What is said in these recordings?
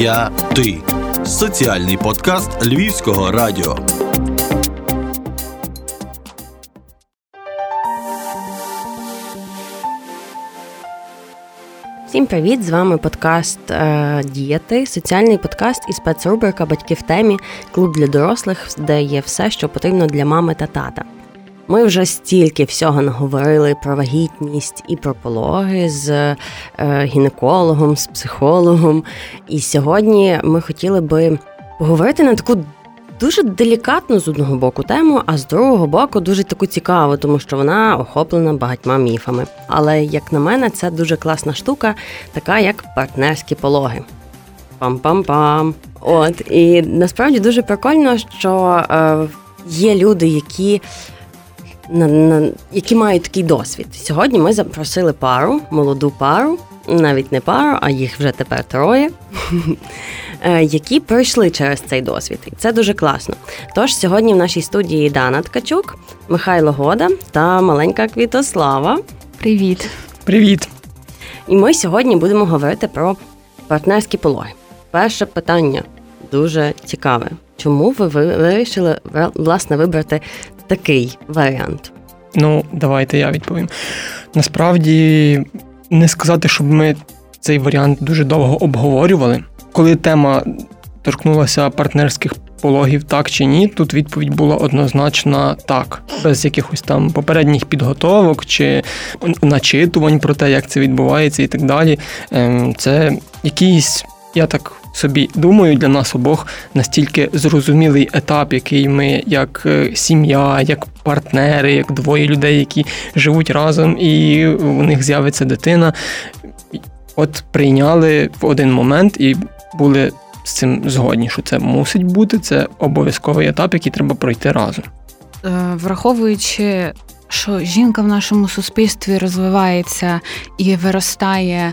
Я ти соціальний подкаст Львівського радіо. Всім привіт! З вами подкаст е, Діяти, соціальний подкаст і спецрубрика Батьки в темі, клуб для дорослих, де є все, що потрібно для мами та тата. Ми вже стільки всього наговорили про вагітність і про пологи з е, гінекологом, з психологом. І сьогодні ми хотіли би поговорити на таку дуже делікатну з одного боку тему, а з другого боку дуже таку цікаву, тому що вона охоплена багатьма міфами. Але як на мене, це дуже класна штука, така як партнерські пологи. Пам-пам-пам. От і насправді дуже прикольно, що е, є люди, які на, на які мають такий досвід. Сьогодні ми запросили пару, молоду пару, навіть не пару, а їх вже тепер троє, е, які пройшли через цей досвід. І це дуже класно. Тож сьогодні в нашій студії Дана Ткачук, Михайло Года та маленька Квітослава. Привіт. Привіт. І ми сьогодні будемо говорити про партнерські пологи. Перше питання дуже цікаве. Чому ви вирішили власне вибрати такий варіант? Ну, давайте я відповім. Насправді, не сказати, щоб ми цей варіант дуже довго обговорювали. Коли тема торкнулася партнерських пологів так чи ні, тут відповідь була однозначно так, без якихось там попередніх підготовок чи начитувань про те, як це відбувається, і так далі. Ем, це якийсь, я так собі думаю, для нас обох настільки зрозумілий етап, який ми, як е, сім'я, як партнери, як двоє людей, які живуть разом, і у них з'явиться дитина. От прийняли в один момент і були з цим згодні, що це мусить бути, це обов'язковий етап, який треба пройти разом. Е, враховуючи, що жінка в нашому суспільстві розвивається і виростає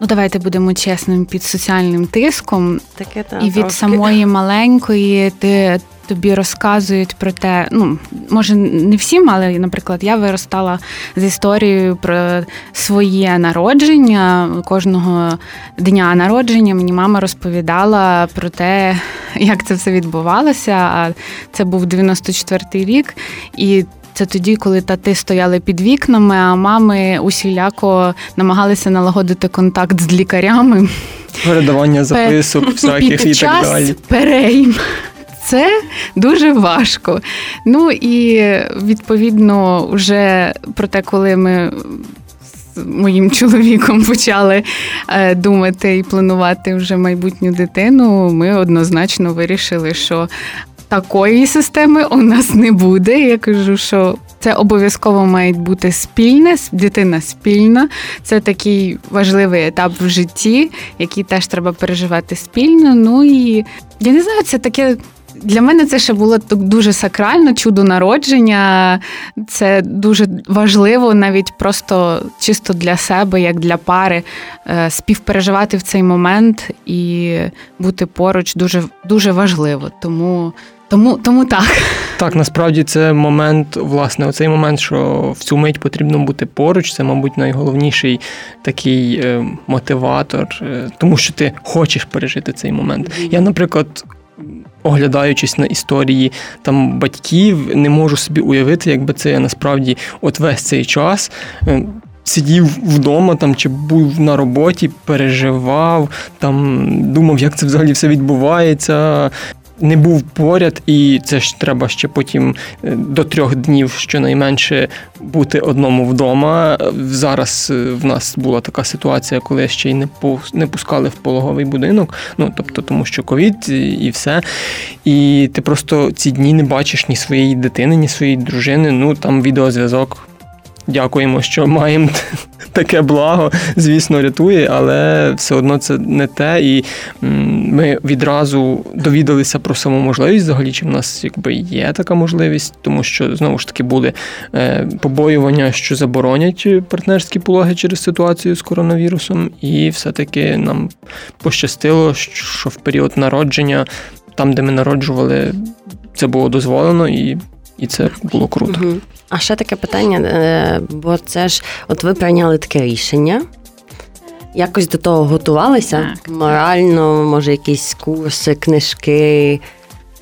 ну давайте будемо чесними, під соціальним тиском. Таке та, І від трошки. самої маленької ти. Тобі розказують про те, ну може не всім, але, наприклад, я виростала з історією про своє народження. Кожного дня народження мені мама розповідала про те, як це все відбувалося. А це був 94-й рік, і це тоді, коли тати стояли під вікнами, а мами усіляко намагалися налагодити контакт з лікарями. Передавання записок, всяких і так далі. Перейм. Це дуже важко. Ну і відповідно, вже про те, коли ми з моїм чоловіком почали е, думати і планувати вже майбутню дитину, ми однозначно вирішили, що такої системи у нас не буде. Я кажу, що це обов'язково має бути спільне, дитина спільна. Це такий важливий етап в житті, який теж треба переживати спільно. Ну і я не знаю, це таке. Для мене це ще було дуже сакрально, чудо народження. Це дуже важливо, навіть просто чисто для себе, як для пари, е, співпереживати в цей момент і бути поруч дуже дуже важливо. Тому тому тому так. Так, насправді це момент, власне, оцей момент, що в цю мить потрібно бути поруч, це, мабуть, найголовніший такий е, мотиватор, е, тому що ти хочеш пережити цей момент. Я, наприклад. Оглядаючись на історії там батьків, не можу собі уявити, якби це я насправді от весь цей час е, сидів вдома там чи був на роботі, переживав, там думав, як це взагалі все відбувається не був поряд, і це ж треба ще потім е, до трьох днів щонайменше бути одному вдома. Зараз е, в нас була така ситуація, коли ще й не не пускали в пологовий будинок. Ну тобто, тому що ковід і все. І ти просто ці дні не бачиш ні своєї дитини, ні своєї дружини. Ну там відеозв'язок. Дякуємо, що маємо таке благо, звісно, рятує, але все одно це не те. І ми відразу довідалися про саму можливість взагалі, чи в нас якби є така можливість, тому що знову ж таки були е, побоювання, що заборонять партнерські пологи через ситуацію з коронавірусом, і все-таки нам пощастило, що в період народження, там, де ми народжували, це було дозволено і. І це було круто. Угу. А ще таке питання, е, бо це ж, от ви прийняли таке рішення. Якось до того готувалися Так. морально, може, якісь курси, книжки.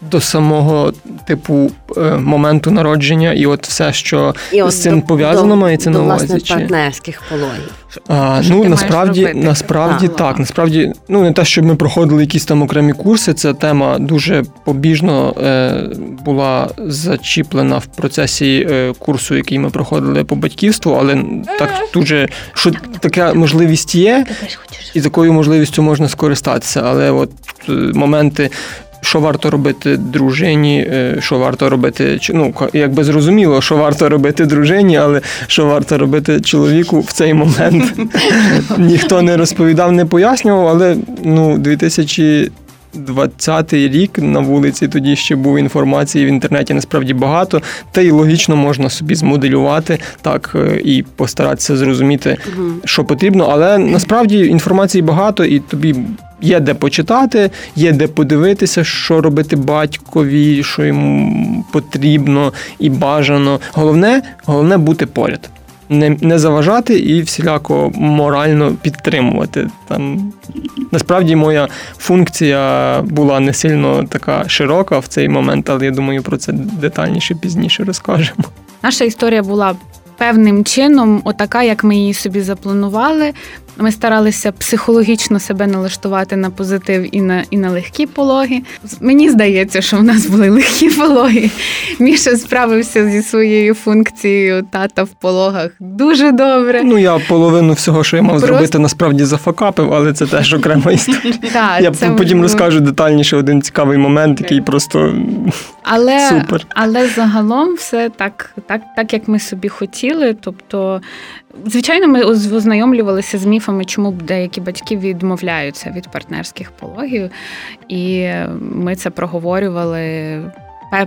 До самого типу е, моменту народження, і от все, що І от з цим до- пов'язано, до- мається до, на увазі. власне чи- партнерських пологів. А, Що ну насправді, робити? насправді Так. так. Насправді, ну не те, щоб ми проходили якісь там окремі курси. Ця тема дуже побіжно е, була зачіплена в процесі е, курсу, який ми проходили по батьківству, але так дуже що така можливість є, і такою можливістю можна скористатися. Але от е, моменти. Що варто робити дружині, е, що варто робити, ну, якби зрозуміло, що варто робити дружині, але що варто робити чоловіку в цей момент. Ніхто не розповідав, не пояснював, але ну, 2020 рік на вулиці тоді ще був інформації в інтернеті насправді багато, та й логічно можна собі змоделювати так е, і постаратися зрозуміти, що потрібно. Але насправді інформації багато, і тобі є де почитати, є де подивитися, що робити батькові, що йому потрібно і бажано. Головне, головне бути поряд. Не, не заважати і всіляко морально підтримувати. Там насправді моя функція була не сильно така широка в цей момент, але я думаю, про це детальніше пізніше розкажемо. Наша історія була певним чином, отака, як ми її собі запланували. Ми старалися психологічно себе налаштувати на позитив і на, і на легкі пологи. Мені здається, що в нас були легкі пологи. Міша справився зі своєю функцією тата в пологах дуже добре. Ну я половину всього, що я мав Просто- зробити, насправді зафакапив, але це теж окрема історія. Так, Я це потім розкажу детальніше один цікавий момент, який просто Але, Супер. але загалом все так, так, так, як ми собі хотіли. Тобто, звичайно, ми оз- ознайомлювалися з міфами, чому деякі батьки відмовляються від партнерських пологів, і ми це проговорювали.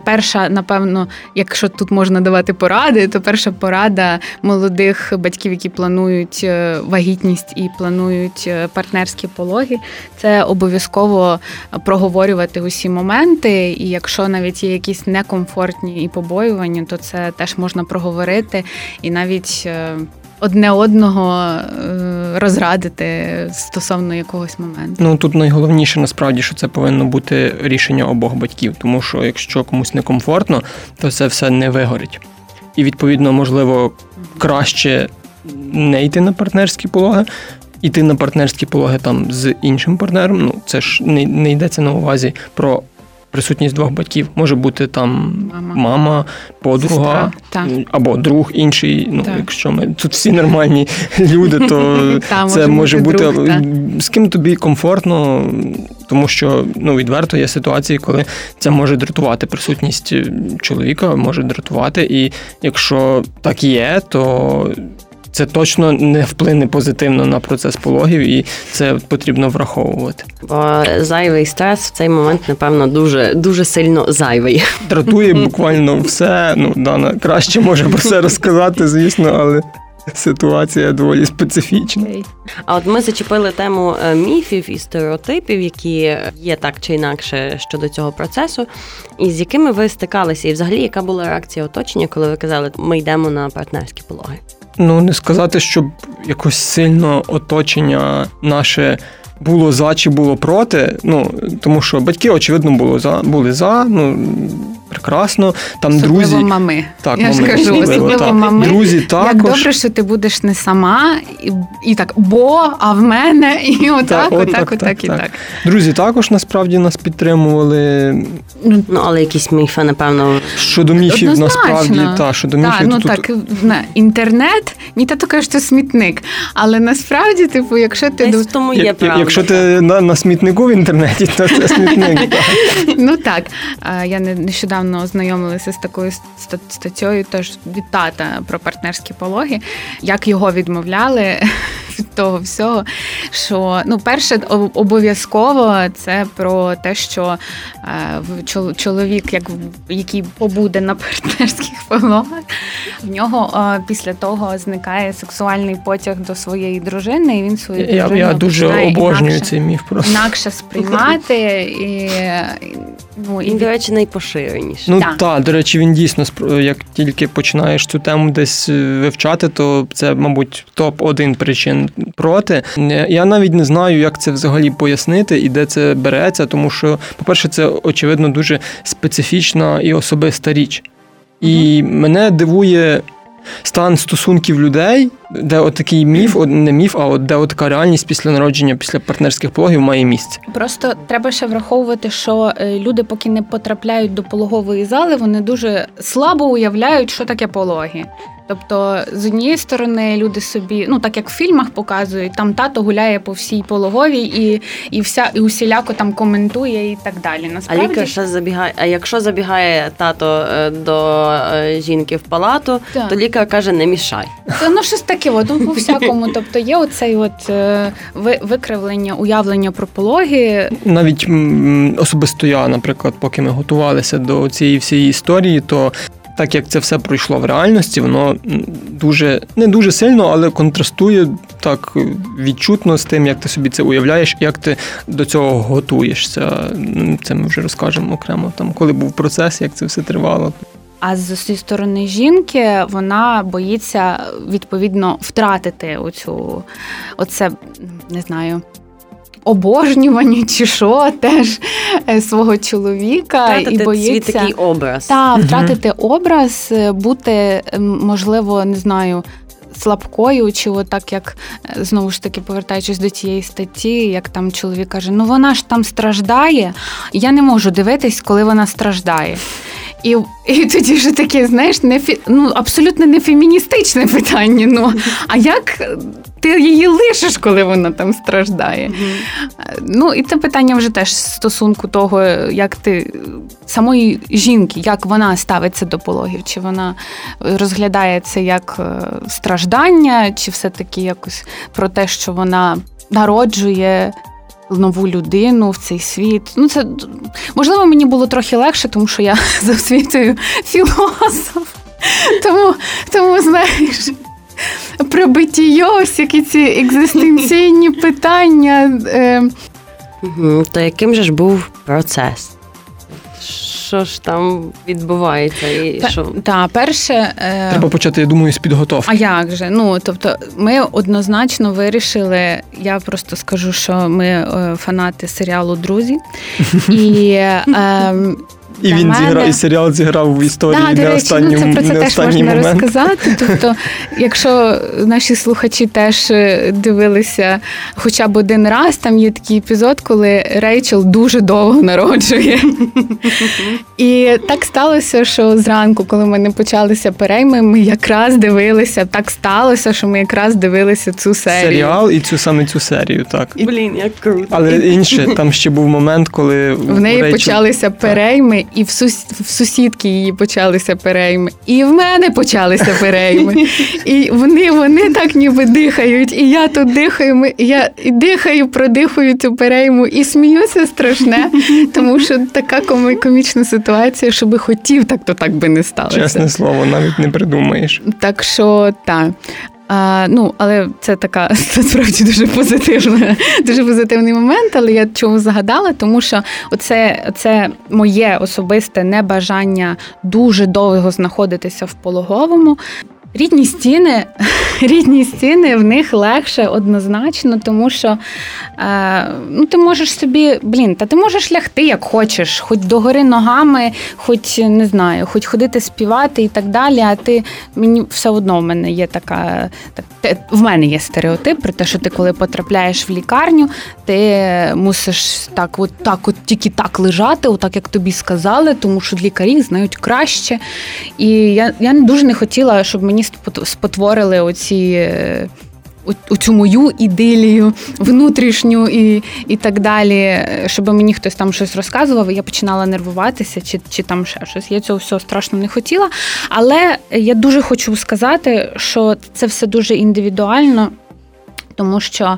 Перша, напевно, якщо тут можна давати поради, то перша порада молодих батьків, які планують е, вагітність і планують е, партнерські пологи, це обов'язково проговорювати усі моменти. І якщо навіть є якісь некомфортні і побоювання, то це теж можна проговорити і навіть е, одне одного е, розрадити стосовно якогось моменту. Ну тут найголовніше насправді, що це повинно бути рішення обох батьків, тому що якщо комусь некомфортно, то це все не вигорить. І відповідно, можливо, краще не йти на партнерські пологи, йти на партнерські пологи там з іншим партнером. Ну це ж не, не йдеться на увазі про присутність двох батьків. Може бути там Мама. мама подруга Сестра, або друг інший. Ну, Так. якщо ми тут всі нормальні люди, то це може бути, з ким тобі комфортно, тому що ну відверто є ситуації, коли це може дратувати. Присутність чоловіка може дратувати, і якщо так є, то. Це точно не вплине позитивно на процес пологів, і це потрібно враховувати. Бо зайвий стрес в цей момент, напевно, дуже дуже сильно зайвий. Дратує буквально все. Ну, Дана краще може про це розказати, звісно, але ситуація доволі специфічна. А от ми зачепили тему е, міфів і стереотипів, які є так чи інакше щодо цього процесу, і з якими ви стикалися, і взагалі яка була реакція оточення, коли ви казали, ми йдемо на партнерські пологи? Ну, не сказати, щоб якось сильно оточення наше було за чи було проти. Ну, тому що батьки, очевидно, було за, були за, ну прекрасно. Там Особливо друзі. мами. Так, Я ж мами кажу, особливо, особливо так. мами. Друзі Як добре, що ти будеш не сама, і, і так, бо, а в мене, і отак, Так, отак, отак, отак, так, і так. так. Друзі також насправді нас підтримували. Ну, але якісь міфи, напевно, Щодо міфів, Однозначно. насправді, та, щодо Так, ну то тут так, на інтернет, мій тато каже, що смітник. Але насправді, типу, якщо ти десь до тому є як- правда. якщо ти на, на смітнику в інтернеті, то це смітник. ну так, я не- нещодавно ознайомилася з такою ста- статтєю, теж від тата про партнерські пологи, як його відмовляли від того всього. Що ну, перше, обов'язково це про те, що е, чоловік, як який побуде на партнерських пологах, в нього е, після того зникає сексуальний потяг до своєї дружини, і він свою Я, дружину я дуже обожнюю інакше- цей міф просто. інакше сприймати, і Ну, і Він, від- до речі, найпоширеніший. Ну Так. так, до речі, він дійсно спро- як тільки починаєш цю тему десь е, вивчати, то це, мабуть, топ 1 причин проти. Е, Я навіть не знаю, як це взагалі пояснити і де це береться, тому що, по-перше, це очевидно дуже специфічна і особиста річ. І мене дивує. Стан стосунків людей, де отакий міф, не міф, а от де така реальність після народження, після партнерських пологів має місце. Просто треба ще враховувати, що е, люди, поки не потрапляють до пологової зали, вони дуже слабо уявляють, що таке пологи. Тобто, з однієї сторони, люди собі, ну так як в фільмах показують, там тато гуляє по всій пологовій і, і вся і усіляко там коментує і так далі. А Насправді лікар ще забігає. А якщо забігає тато е, до е, жінки в палату, Так. то лікар каже: не мішай. Та ну щось таке, от, ну, по всякому. Тобто є оцей от е, викривлення, уявлення про пологи. Навіть особисто я, наприклад, поки ми готувалися до цієї всієї історії, то так як це все пройшло в реальності, воно дуже не дуже сильно, але контрастує так відчутно з тим, як ти собі це уявляєш, як ти до цього готуєшся. Це ми вже розкажемо окремо. Там, коли був процес, як це все тривало. А з сторони жінки вона боїться відповідно втратити оцю, оце не знаю. Обожнювання чи що теж е, свого чоловіка Втратити і свій боїться такий образ. та втратити образ, е, бути можливо, не знаю. Слабкою, чи отак, як е, знову ж таки повертаючись до тієї статті, як там чоловік каже: ну вона ж там страждає, я не можу дивитись, коли вона страждає. І, і тоді вже таке, знаєш, не фі, ну, абсолютно не феміністичне питання. Ну а як ти її лишиш, коли вона там страждає? Мгм. Ну і це питання вже теж стосунку того, як ти самої жінки, як вона ставиться до пологів, чи вона розглядає це як е, страждання, чи все-таки якось про те, що вона народжує. Нову людину в цей світ. Ну, це можливо, мені було трохи легше, тому що я за освітою філософ. Тому, тому знаєш, про биття, всякі ці екзистенційні питання. Е. То яким же ж був процес? Що ж там відбувається? І Пе- що? Та, перше. Е, Треба почати, я думаю, з підготовки. А як же? Ну тобто, ми однозначно вирішили. Я просто скажу, що ми е, фанати серіалу Друзі, і ем, І для він мене- зіграв, і серіал зіграв в історії Да, не речі, останній, ну, це про це теж можна момент. розказати. Тобто, якщо наші слухачі теж е, дивилися хоча б один раз, там є такий епізод, коли Рейчел дуже довго народжує. І так сталося, що зранку, коли в мене почалися перейми, ми якраз дивилися. Так сталося, що ми якраз дивилися цю серію. Серіал і цю саме цю серію, так. Блін, як круто. Але інше, там ще був момент, коли В неї Рейчел- почалися перейми, і в, сус... в сусідки її почалися перейми, і в мене почалися перейми. І вони, вони так ніби дихають, і я тут дихаю, ми, я і дихаю, продихаю цю перейму і сміюся страшне, тому що така комічна ситуація, що би хотів, так то так би не сталося. Чесне слово, навіть не придумаєш. Так що так. А, ну, але це така насправді дуже позитивна, дуже позитивний момент. Але я чому згадала, тому що оце, оце моє особисте небажання дуже довго знаходитися в пологовому. Рідні стіни, рідні стіни в них легше однозначно, тому що е, ну, ти можеш собі, блін, та ти можеш лягти як хочеш, хоч догори ногами, хоч не знаю, хоч ходити співати і так далі. А ти мені все одно в мене є така, так, в мене є стереотип про те, що ти коли потрапляєш в лікарню, ти мусиш так, от так, от тільки так лежати, отак як тобі сказали, тому що лікарі знають краще. І я, я дуже не хотіла, щоб мені спот- спотворили оці. е, о- Оцю мою ідилію внутрішню і, і так далі, щоб мені хтось там щось розказував, я починала нервуватися, чи, чи там ще щось. Я цього всього страшно не хотіла. Але я дуже хочу сказати, що це все дуже індивідуально, тому що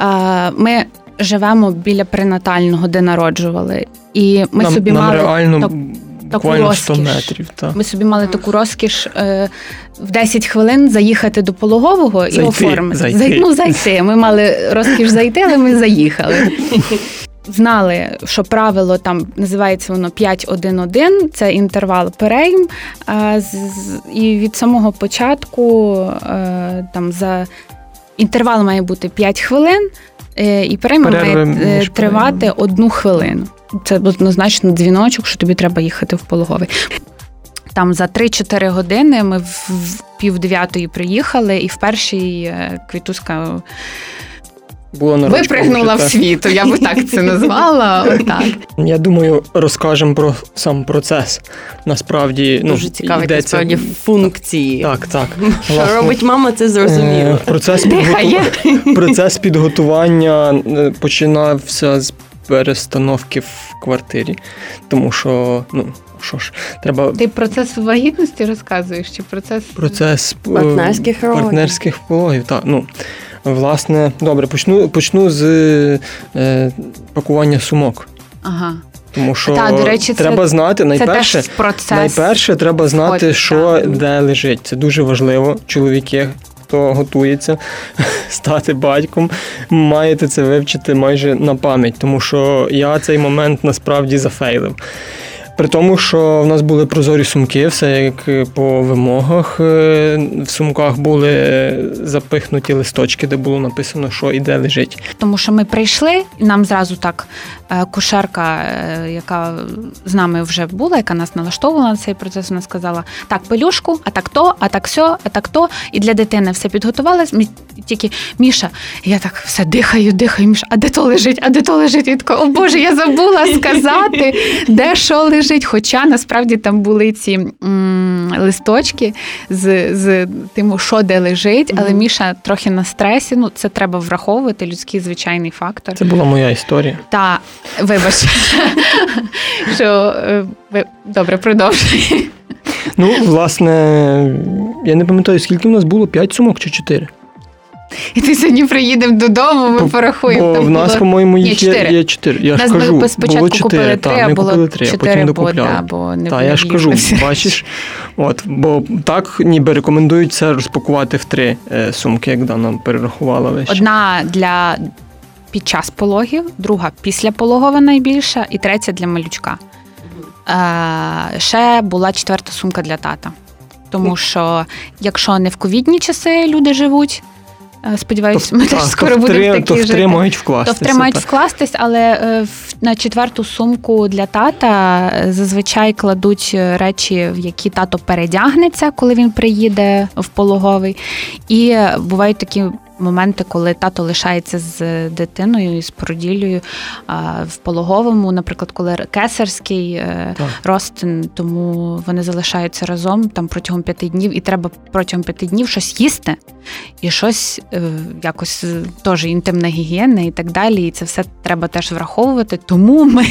е, ми живемо біля пренатального, де народжували, і ми нам, собі нам мали реально так- буквально 100 метрів. Так. ми собі мали таку розкіш е, в 10 хвилин заїхати до пологового і оформити. зайти. Зай- ну, зайти. Ми мали розкіш зайти, але ми заїхали. знали, що правило там називається воно 5-1-1, це інтервал перейм. І від самого початку е, там за інтервал має бути 5 хвилин, е, і перейм має тривати одну хвилину. Це однозначно дзвіночок, що тобі треба їхати в пологовий. Там за 3-4 години ми в пів дев'ятої приїхали, і в першій квітуска була на Випригнула в світу, я би так це назвала. Отак. Я думаю, розкажемо про сам процес. Насправді ну, дуже цікаві йдеться... насправді функції. Так, так. Що Власне, робить мама, це зрозуміло. Е, процес, підготу... процес підготування е, починався з перестановки в квартирі, тому що ну. Що ж, треба ти процес вагітності розказуєш? Чи процес процес е, партнерських партнерських пологів? Так, ну Власне, добре, почну почну з е, пакування сумок. Ага. Тому що Та, до речі, треба це, знати найперше, це теж процес найперше треба знати, входить, що так. де лежить. Це дуже важливо. Чоловіки, хто готується стати батьком, маєте це вивчити майже на пам'ять, тому що я цей момент насправді зафейлив. При тому, що в нас були прозорі сумки, все як по вимогах. Е, в сумках були запихнуті листочки, де було написано, що і де лежить. Тому що ми прийшли, і нам зразу так е, кушерка, е, яка з нами вже була, яка нас налаштовувала на цей процес, вона сказала: так, пелюшку, а так то, а так сьо, а так то. І для дитини все підготувалось. Тільки Міша, я так все дихаю, дихаю, Міша, а де то лежить, а де то лежить? І така, о Боже, я забула сказати, де що лежить лежить. Хоча насправді там були ці м, листочки з з тим, що де лежить, але mm-hmm. Міша трохи на стресі. Ну, це треба враховувати, людський звичайний фактор. Це була моя історія. Та вибач, що е, добре, продовжуй. Ну, власне, я не пам'ятаю, скільки в нас було: п'ять сумок чи чотири. І ти сьогодні приїдемо додому, ми порахуємо. Бо в нас, було... по-моєму, їх є, є чотири. Я нас ж кажу, ми спочатку було чотири, купили три, та, було купили три, а потім докупляли. Бо та, я ж кажу, бачиш, от, бо так ніби рекомендують це розпакувати в три е, сумки, як Дана перерахувала вище. Одна для під час пологів, друга після пологова найбільша, і третя для малючка. Е, Ще була четверта сумка для тата. Тому що якщо не в ковідні часи люди живуть, Е, сподіваюся, ми теж скоро будемо такі то жити. мають вкластися. То втримають вкластись, але е, на четверту сумку для тата е, зазвичай кладуть речі, в які тато передягнеться, коли він приїде в пологовий. І бувають такі моменти, коли тато лишається з дитиною і з породіллю в пологовому, наприклад, коли кесарський е, так. ростин, тому вони залишаються разом там протягом п'яти днів, і треба протягом п'яти днів щось їсти і щось е, якось е, теж інтимна гігієна і так далі. І це все треба теж враховувати. Тому ми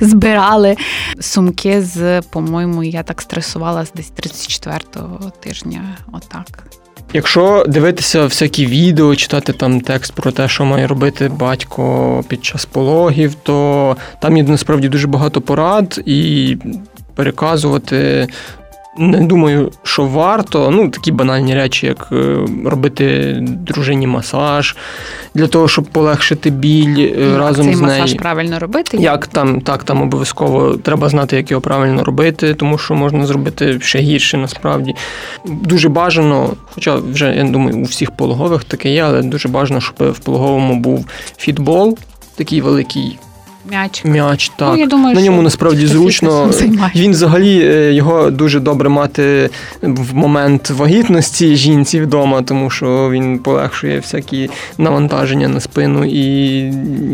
збирали сумки з, по-моєму, я так стресувала з десь 34-го тижня. Отак. Якщо дивитися всякі відео, читати там текст про те, що має робити батько під час пологів, то там є насправді дуже багато порад і переказувати не думаю, що варто. Ну, такі банальні речі, як е, робити дружині масаж для того, щоб полегшити біль е, як разом цей з нею. масаж правильно робити? Як там, так, там обов'язково треба знати, як його правильно робити, тому що можна зробити ще гірше насправді. Дуже бажано, хоча вже я думаю, у всіх пологових таке є, але дуже бажано, щоб в пологовому був фітбол, такий великий. М'яч. М'яч, так. Ну, я думаю, На ньому насправді зручно. Він взагалі е, його дуже добре мати в момент вагітності жінці вдома, тому що він полегшує всякі навантаження на спину і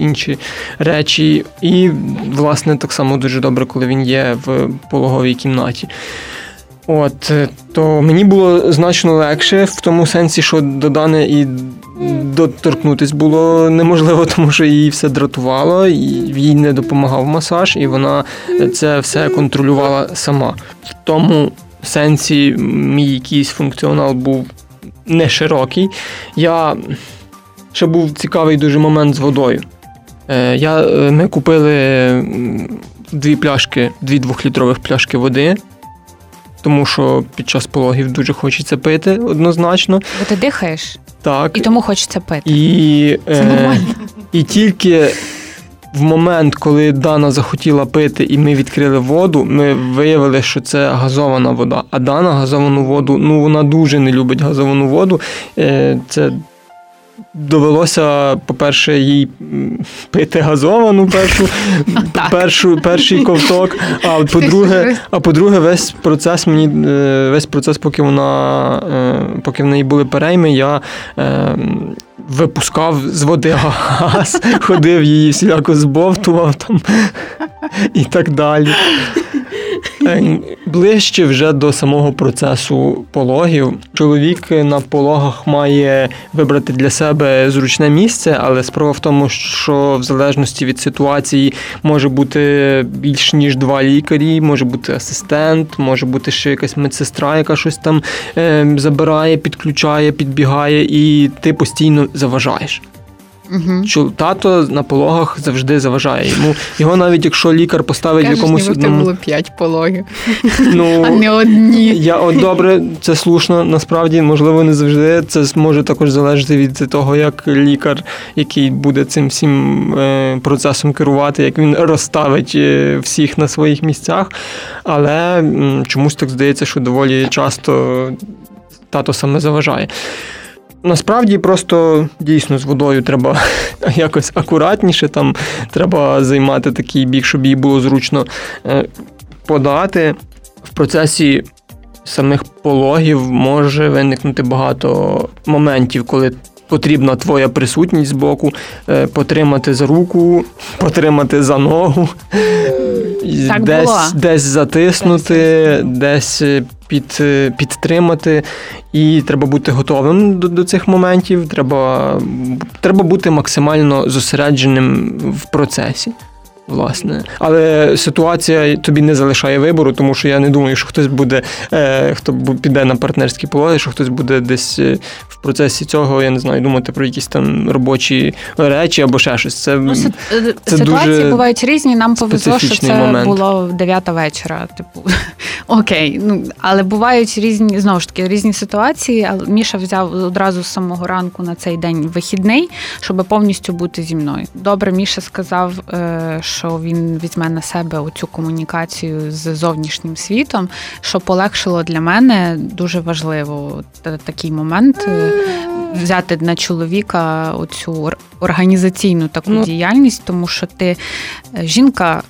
інші речі. І, власне, так само дуже добре, коли він є в пологовій кімнаті. От, е, то мені було значно легше в тому сенсі, що до Дани і доторкнутись було неможливо, тому що її все дратувало, і їй не допомагав масаж, і вона це все контролювала сама. В тому сенсі мій якийсь функціонал був не широкий. Я ще був цікавий дуже момент з водою. Е, я, е, Ми купили дві пляшки, дві двохлітрових пляшки води тому що під час пологів дуже хочеться пити однозначно. Бо ти дихаєш? Так. І тому хочеться пити. І, Це нормально. І тільки в момент, коли Дана захотіла пити, і ми відкрили воду, ми виявили, що це газована вода. А Дана газовану воду, ну вона дуже не любить газовану воду. Е, це довелося, по-перше, їй пити газовану першу, першу, перший ковток. А по-друге, а по-друге, весь процес мені е, весь процес, поки вона е, поки в неї були перейми, я випускав з води газ, ходив її всіляко збовтував там і так далі. Е, ближче вже до самого процесу пологів. Чоловік на пологах має вибрати для себе зручне місце, але справа в тому, що в залежності від ситуації може бути більш ніж два лікарі, може бути асистент, може бути ще якась медсестра, яка щось там е, забирає, підключає, підбігає, і ти постійно заважаєш. Угу. Що тато на пологах завжди заважає йому. Його навіть якщо лікар поставить Кажеш, в якомусь ніби одному... було п'ять пологів, ну, а не одні. Я от добре, це слушно. Насправді, можливо, не завжди. Це може також залежати від того, як лікар, який буде цим всім е, процесом керувати, як він розставить е, всіх на своїх місцях. Але чомусь так здається, що доволі часто тато саме заважає. Насправді просто дійсно з водою треба якось акуратніше, там треба займати такий бік, щоб їй було зручно е, подати. В процесі самих пологів може виникнути багато моментів, коли потрібна твоя присутність з боку, е, потримати за руку, потримати за ногу, так десь було. десь затиснути, десь під, е, підтримати. І треба бути готовим до, до цих моментів. Треба, Треба бути максимально зосередженим в процесі. Власне, але ситуація тобі не залишає вибору, тому що я не думаю, що хтось буде, е, хто піде на партнерські пологи, що хтось буде десь е, в процесі цього, я не знаю, думати про якісь там робочі речі або ще щось. Це, ну, е, це ситуації дуже бувають різні. Нам повезло, що це момент. було дев'ята вечора. Типу, окей, ну але бувають різні знову ж таки різні ситуації. Але Міша взяв одразу з самого ранку на цей день вихідний, щоб повністю бути зі мною. Добре, Міша сказав, що що він візьме на себе цю комунікацію з зовнішнім світом, що полегшило для мене дуже важливо такий момент е, взяти на чоловіка оцю організаційну таку ну, діяльність, тому що ти е, жінка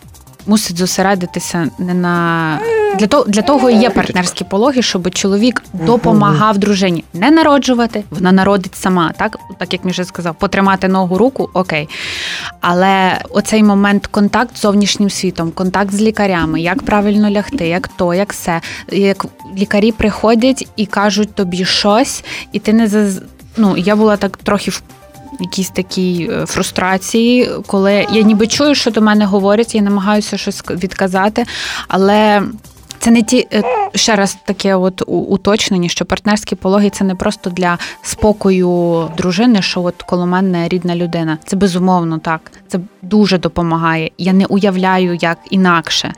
мусить зосередитися не на для того для того і є партнерські пологи, щоб чоловік допомагав дружині не народжувати, вона народить сама, так так як мені вже сказав, потримати ногу руку, окей. Але оцей момент контакт з зовнішнім світом, контакт з лікарями, як правильно лягти, як то, як все, як лікарі приходять і кажуть тобі щось, і ти не заз... Ну, я була так трохи в якісь такі е, фрустрації, коли я ніби чую, що до мене говорять, я намагаюся щось відказати, але. Це не ті е, ще раз таке от уточнення, що партнерські пологи це не просто для спокою дружини, що от коло мене рідна людина. Це безумовно так. Це дуже допомагає. Я не уявляю як інакше,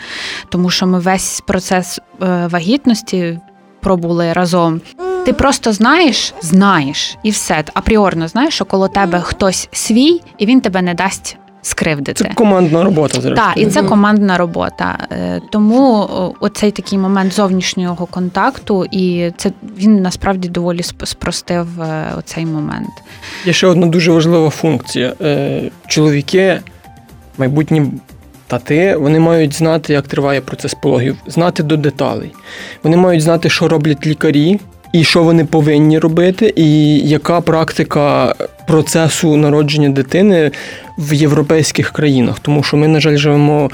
тому що ми весь процес е, вагітності пробули разом. Ти просто знаєш, знаєш, і все апріорно знаєш, що коло тебе хтось свій, і він тебе не дасть скривдити. Це командна робота зрештою. Так, і це командна робота. Е, тому оцей такий момент зовнішнього контакту, і це він насправді доволі спростив е, оцей момент. Є ще одна дуже важлива функція. Е, чоловіки, майбутні. Тати, вони мають знати, як триває процес пологів, знати до деталей. Вони мають знати, що роблять лікарі, і що вони повинні робити, і яка практика процесу народження дитини в європейських країнах, тому що ми, на жаль, живемо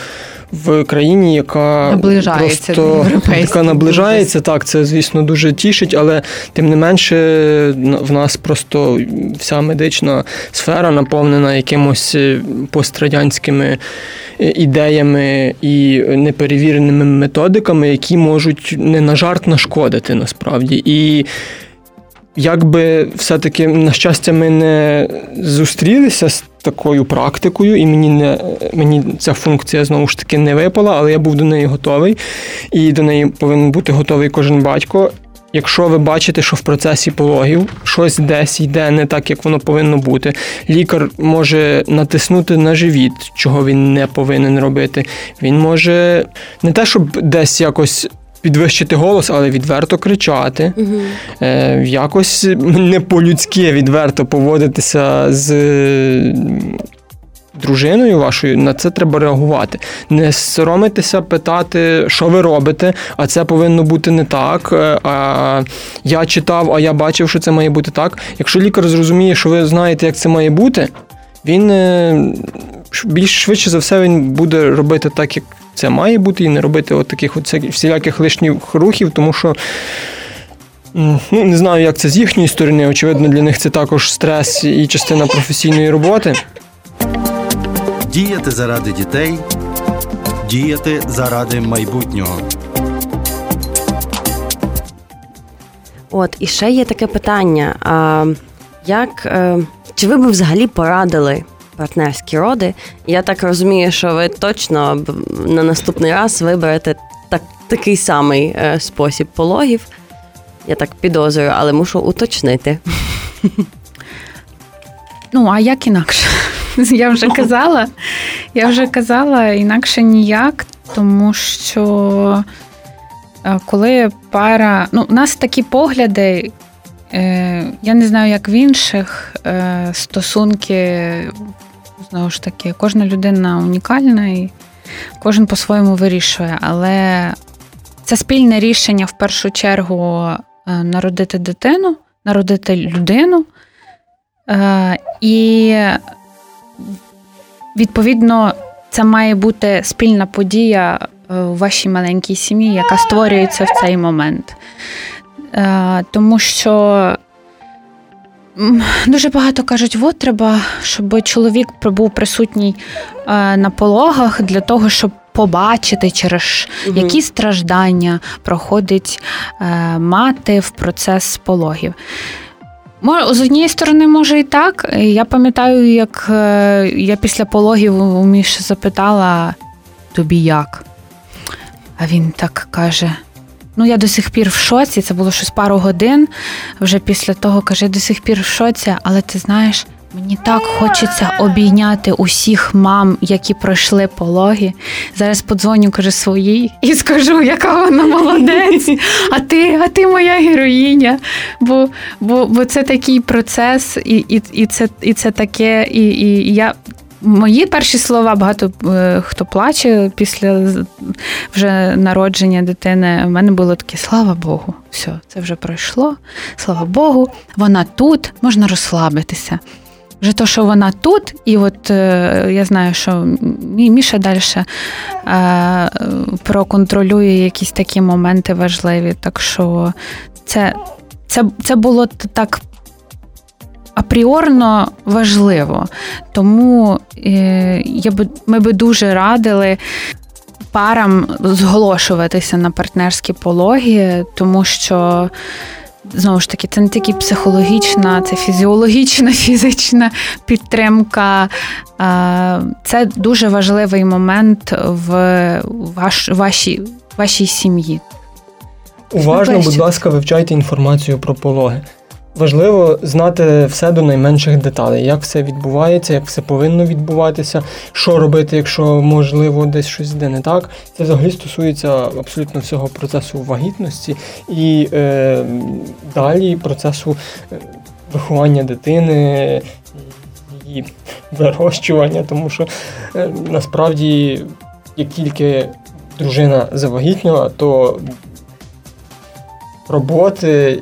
в країні, яка наближається просто яка наближається. Так, це звісно дуже тішить, але тим не менше в нас просто вся медична сфера наповнена якимось е, пострадянськими е, ідеями і неперевіреними методиками, які можуть не на жарт нашкодити насправді. І якби все-таки, на щастя, ми не зустрілися з такою практикою, і мені не мені ця функція знову ж таки не випала, але я був до неї готовий, і до неї повинен бути готовий кожен батько. Якщо ви бачите, що в процесі пологів щось десь йде не так, як воно повинно бути, лікар може натиснути на живіт, чого він не повинен робити. Він може не те, щоб десь якось. Підвищити голос, але відверто кричати, Угу. е, якось не по-людськи відверто поводитися з дружиною вашою, на це треба реагувати. Не соромитися, питати, що ви робите, а це повинно бути не так. е, А я читав, а я бачив, що це має бути так. Якщо лікар зрозуміє, що ви знаєте, як це має бути, він е, більш швидше за все він буде робити так, як це має бути, і не робити от таких от всіляких лишніх рухів, тому що. Ну, не знаю, як це з їхньої сторони. Очевидно, для них це також стрес і частина професійної роботи. Діяти заради дітей, діяти заради майбутнього. От, і ще є таке питання: а, як, е, чи ви б взагалі порадили партнерські роди? Я так розумію, що ви точно на наступний раз виберете так, такий самий е, спосіб пологів. Я так підозрюю, але мушу уточнити. Ну, а як інакше? Я вже казала. Я вже казала інакше ніяк, тому що е, коли пара. Ну, у нас такі погляди, е, я не знаю, як в інших стосунки, знову ж таки, кожна людина унікальна і кожен по-своєму вирішує. Але це спільне рішення в першу чергу е, народити дитину, народити людину. Е, І відповідно це має бути спільна подія е, у вашій маленькій сім'ї, яка створюється в цей момент. Тому що дуже багато кажуть, от треба, щоб чоловік був присутній е, на пологах для того, щоб побачити, через які страждання проходить е, мати в процес пологів. З однієї сторони, може і так. Я пам'ятаю, як е, я після пологів у Міші запитала тобі як? А він так каже: Ну, я до сих пір в шоці, це було щось пару годин. Вже після того каже, я до сих пір в шоці, але ти знаєш, мені так хочеться обійняти усіх мам, які пройшли пологи. Зараз подзвоню, каже, своїй і скажу, яка вона молодець. А ти, а ти моя героїня. Бо, бо, бо це такий процес, і, і, і, це, і це таке, і, і я. Мої перші слова багато е, хто плаче після вже народження дитини. У мене було таке слава Богу, все, це вже пройшло. Слава Богу, вона тут, можна розслабитися. Вже то, що вона тут, і от е, я знаю, що мій Міша далі е, проконтролює якісь такі моменти важливі. Так що це, це, це було так апріорно важливо. Тому е, я би, ми би дуже радили. Парам зголошуватися на партнерські пологи, тому що знову ж таки це не тільки психологічна, це фізіологічна, фізична підтримка. Це дуже важливий момент в ваш, вашій, вашій сім'ї. Уважно, будь ласка, вивчайте інформацію про пологи. Важливо знати все до найменших деталей, як все відбувається, як все повинно відбуватися, що робити, якщо можливо десь щось йде не так. Це взагалі стосується абсолютно всього процесу вагітності і е, далі процесу е, виховання дитини, її вирощування, тому що е, насправді, як тільки дружина завагітніла, то роботи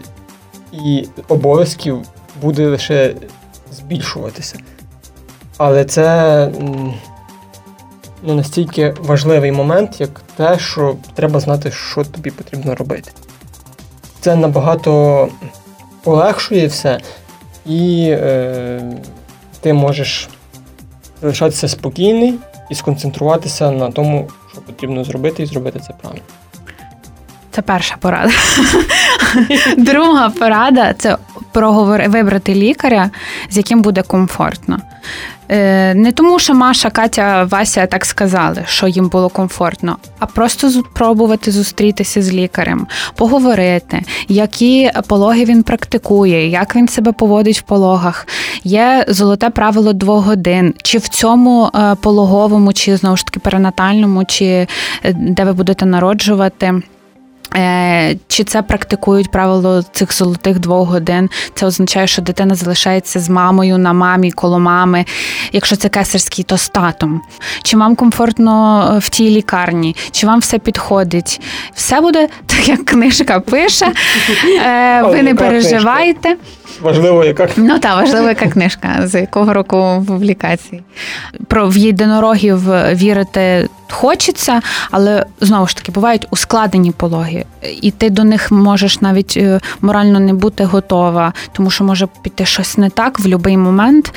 і обов'язків буде лише збільшуватися. Але це ну, настільки важливий момент, як те, що треба знати, що тобі потрібно робити. Це набагато полегшує все, і е, ти можеш залишатися спокійний і сконцентруватися на тому, що потрібно зробити, і зробити це правильно. Це перша порада. Друга порада це проговори, вибрати лікаря, з яким буде комфортно. Е, не тому, що Маша, Катя, Вася так сказали, що їм було комфортно, а просто спробувати зустрітися з лікарем, поговорити, які пологи він практикує, як він себе поводить в пологах. Є золоте правило двох годин, чи в цьому е, пологовому, чи знову ж таки перинатальному, чи е, де ви будете народжувати. Е, чи це практикують правило цих золотих двох годин? Це означає, що дитина залишається з мамою на мамі, коло мами. Якщо це кесарський, то з татом. Чи вам комфортно е, в тій лікарні? Чи вам все підходить? Все буде так, як книжка пише. Е, ви не переживайте. Важливо, яка ну так, важливо, яка книжка, з якого року публікації. Про в єдинорогів вірити хочеться, але знову ж таки бувають ускладнені пологи, і ти до них можеш навіть е, морально не бути готова, тому що може піти щось не так в будь-який момент.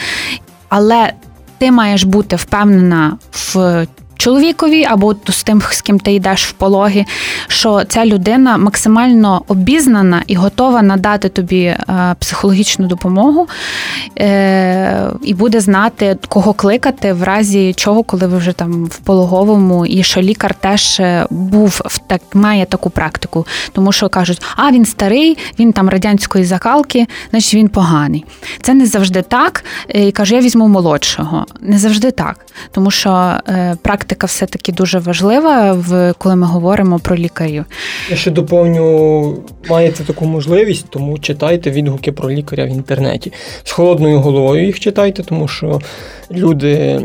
Але ти маєш бути впевнена в чоловікові або з тим, з ким ти йдеш в пологи, що ця людина максимально обізнана і готова надати тобі е, психологічну допомогу е, і буде знати, кого кликати в разі чого, коли ви вже там в пологовому, і що лікар теж е, був в так, має таку практику, тому що кажуть, а він старий, він там радянської закалки, значить він поганий. Це не завжди так. І кажу, я візьму молодшого. Не завжди так, тому що практика практика все-таки дуже важлива, коли ми говоримо про лікарів. Я ще доповню, маєте таку можливість, тому читайте відгуки про лікаря в інтернеті. З холодною головою їх читайте, тому що люди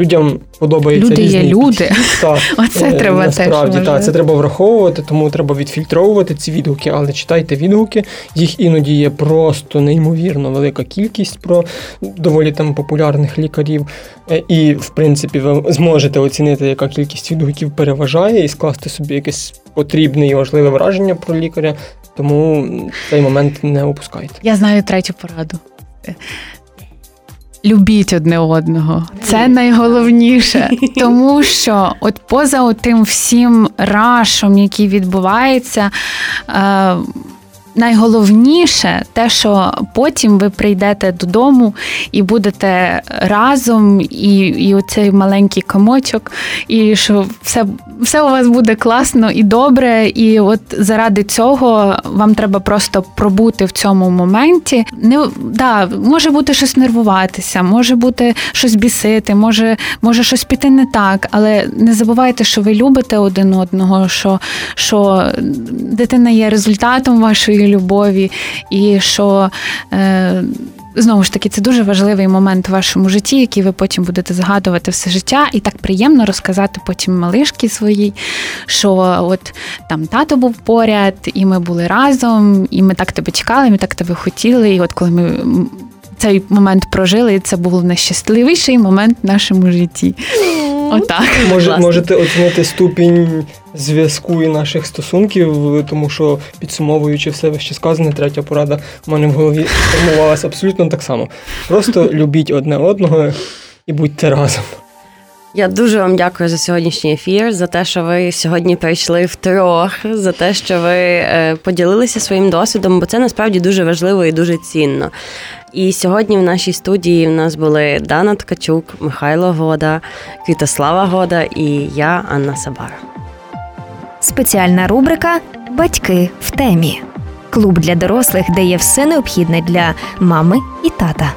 людям подобається люди різний є люди. Так, Оце е, треба насправді, теж так, це треба враховувати, тому треба відфільтровувати ці відгуки, але читайте відгуки. Їх іноді є просто неймовірно велика кількість про доволі там популярних лікарів. Е, і, в принципі, ви зможете оцінити, яка кількість відгуків переважає, і скласти собі якесь потрібне і важливе враження про лікаря. Тому цей момент не опускайте. Я знаю третю пораду. Любіть одне одного, це найголовніше, тому що от поза тим всім рашом, який відбувається. Е, найголовніше те, що потім ви прийдете додому і будете разом, і і оцей маленький комочок, і що все все у вас буде класно і добре. І от заради цього вам треба просто пробути в цьому моменті. Не да, може бути щось нервуватися, може бути щось бісити, може, може щось піти не так, але не забувайте, що ви любите один одного, що, що дитина є результатом вашої любові, і що. Е, Знову ж таки, це дуже важливий момент в вашому житті, який ви потім будете згадувати все життя, і так приємно розказати потім малишки своїй, що от там тато був поряд, і ми були разом, і ми так тебе чекали, ми так тебе хотіли. І от коли ми цей момент прожили, це був найщасливіший момент в нашому житті. Отак. Може, можете оцінити ступінь зв'язку і наших стосунків, тому що підсумовуючи все вище сказане, третя порада в мене в голові формувалася абсолютно так само. Просто любіть одне одного і будьте разом. Я дуже вам дякую за сьогоднішній ефір, за те, що ви сьогодні прийшли втрьох, за те, що ви е, поділилися своїм досвідом, бо це насправді дуже важливо і дуже цінно. І сьогодні в нашій студії в нас були Дана Ткачук, Михайло Года, Квітослава Года і я, Анна Сабара. Спеціальна рубрика Батьки в темі. Клуб для дорослих, де є все необхідне для мами і тата.